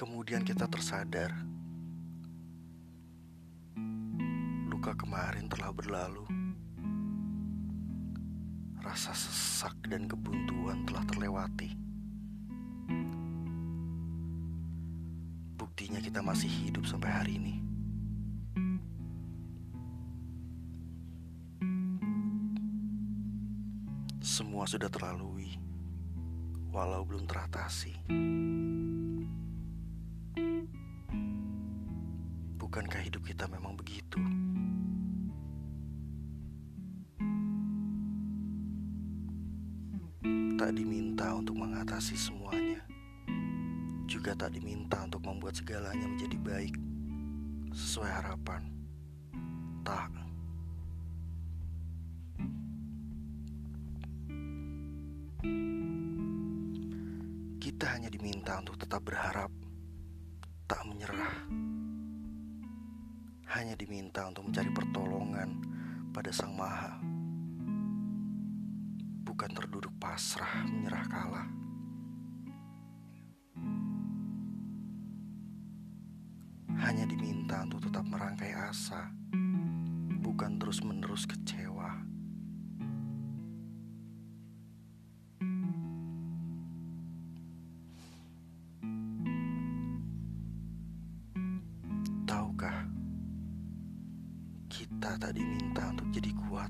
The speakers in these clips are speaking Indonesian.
Kemudian kita tersadar luka kemarin telah berlalu. Rasa sesak dan kebuntuan telah terlewati. Buktinya kita masih hidup sampai hari ini. Semua sudah terlalui, walau belum teratasi. Bukankah hidup kita memang begitu? Tak diminta untuk mengatasi semuanya, juga tak diminta untuk membuat segalanya menjadi baik sesuai harapan. Tak. Kita hanya diminta untuk tetap berharap, Hanya diminta untuk mencari pertolongan pada Sang Maha. Bukan terduduk pasrah menyerah kalah. Hanya diminta untuk tetap merangkai asa, bukan terus-menerus kecewa. Kita tak diminta untuk jadi kuat.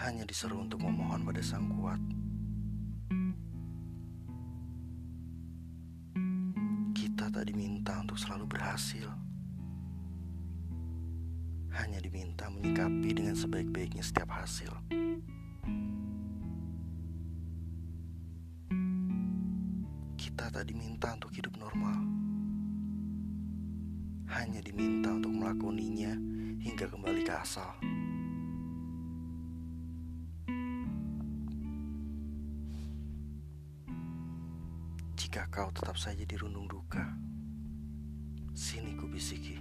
Hanya diseru untuk memohon pada Sang Kuat. Kita tak diminta untuk selalu berhasil. Hanya diminta menyikapi dengan sebaik-baiknya setiap hasil. Kita tak diminta untuk hidup normal. Hanya diminta untuk melakoninya hingga kembali ke asal. Jika kau tetap saja dirundung duka, sini ku bisiki.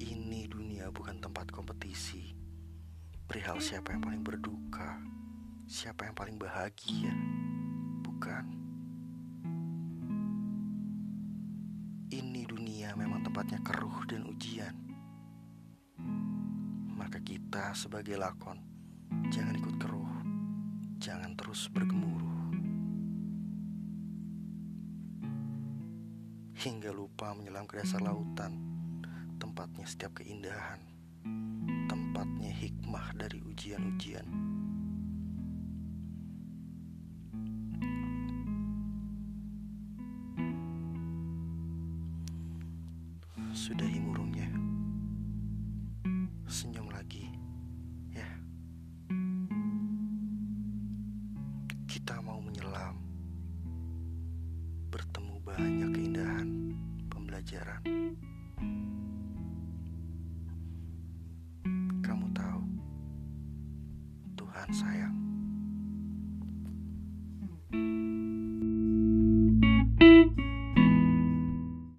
Ini dunia bukan tempat kompetisi. Perihal siapa yang paling berduka, siapa yang paling bahagia. Bukan. Tempatnya keruh dan ujian. Maka kita sebagai lakon, jangan ikut keruh, jangan terus bergemuruh. hingga lupa menyelam ke dasar lautan, tempatnya setiap keindahan, tempatnya hikmah dari ujian-ujian. sudahi murungnya. Senyum lagi, ya. Kita mau menyelam, bertemu banyak keindahan, pembelajaran. Kamu tahu, Tuhan sayang.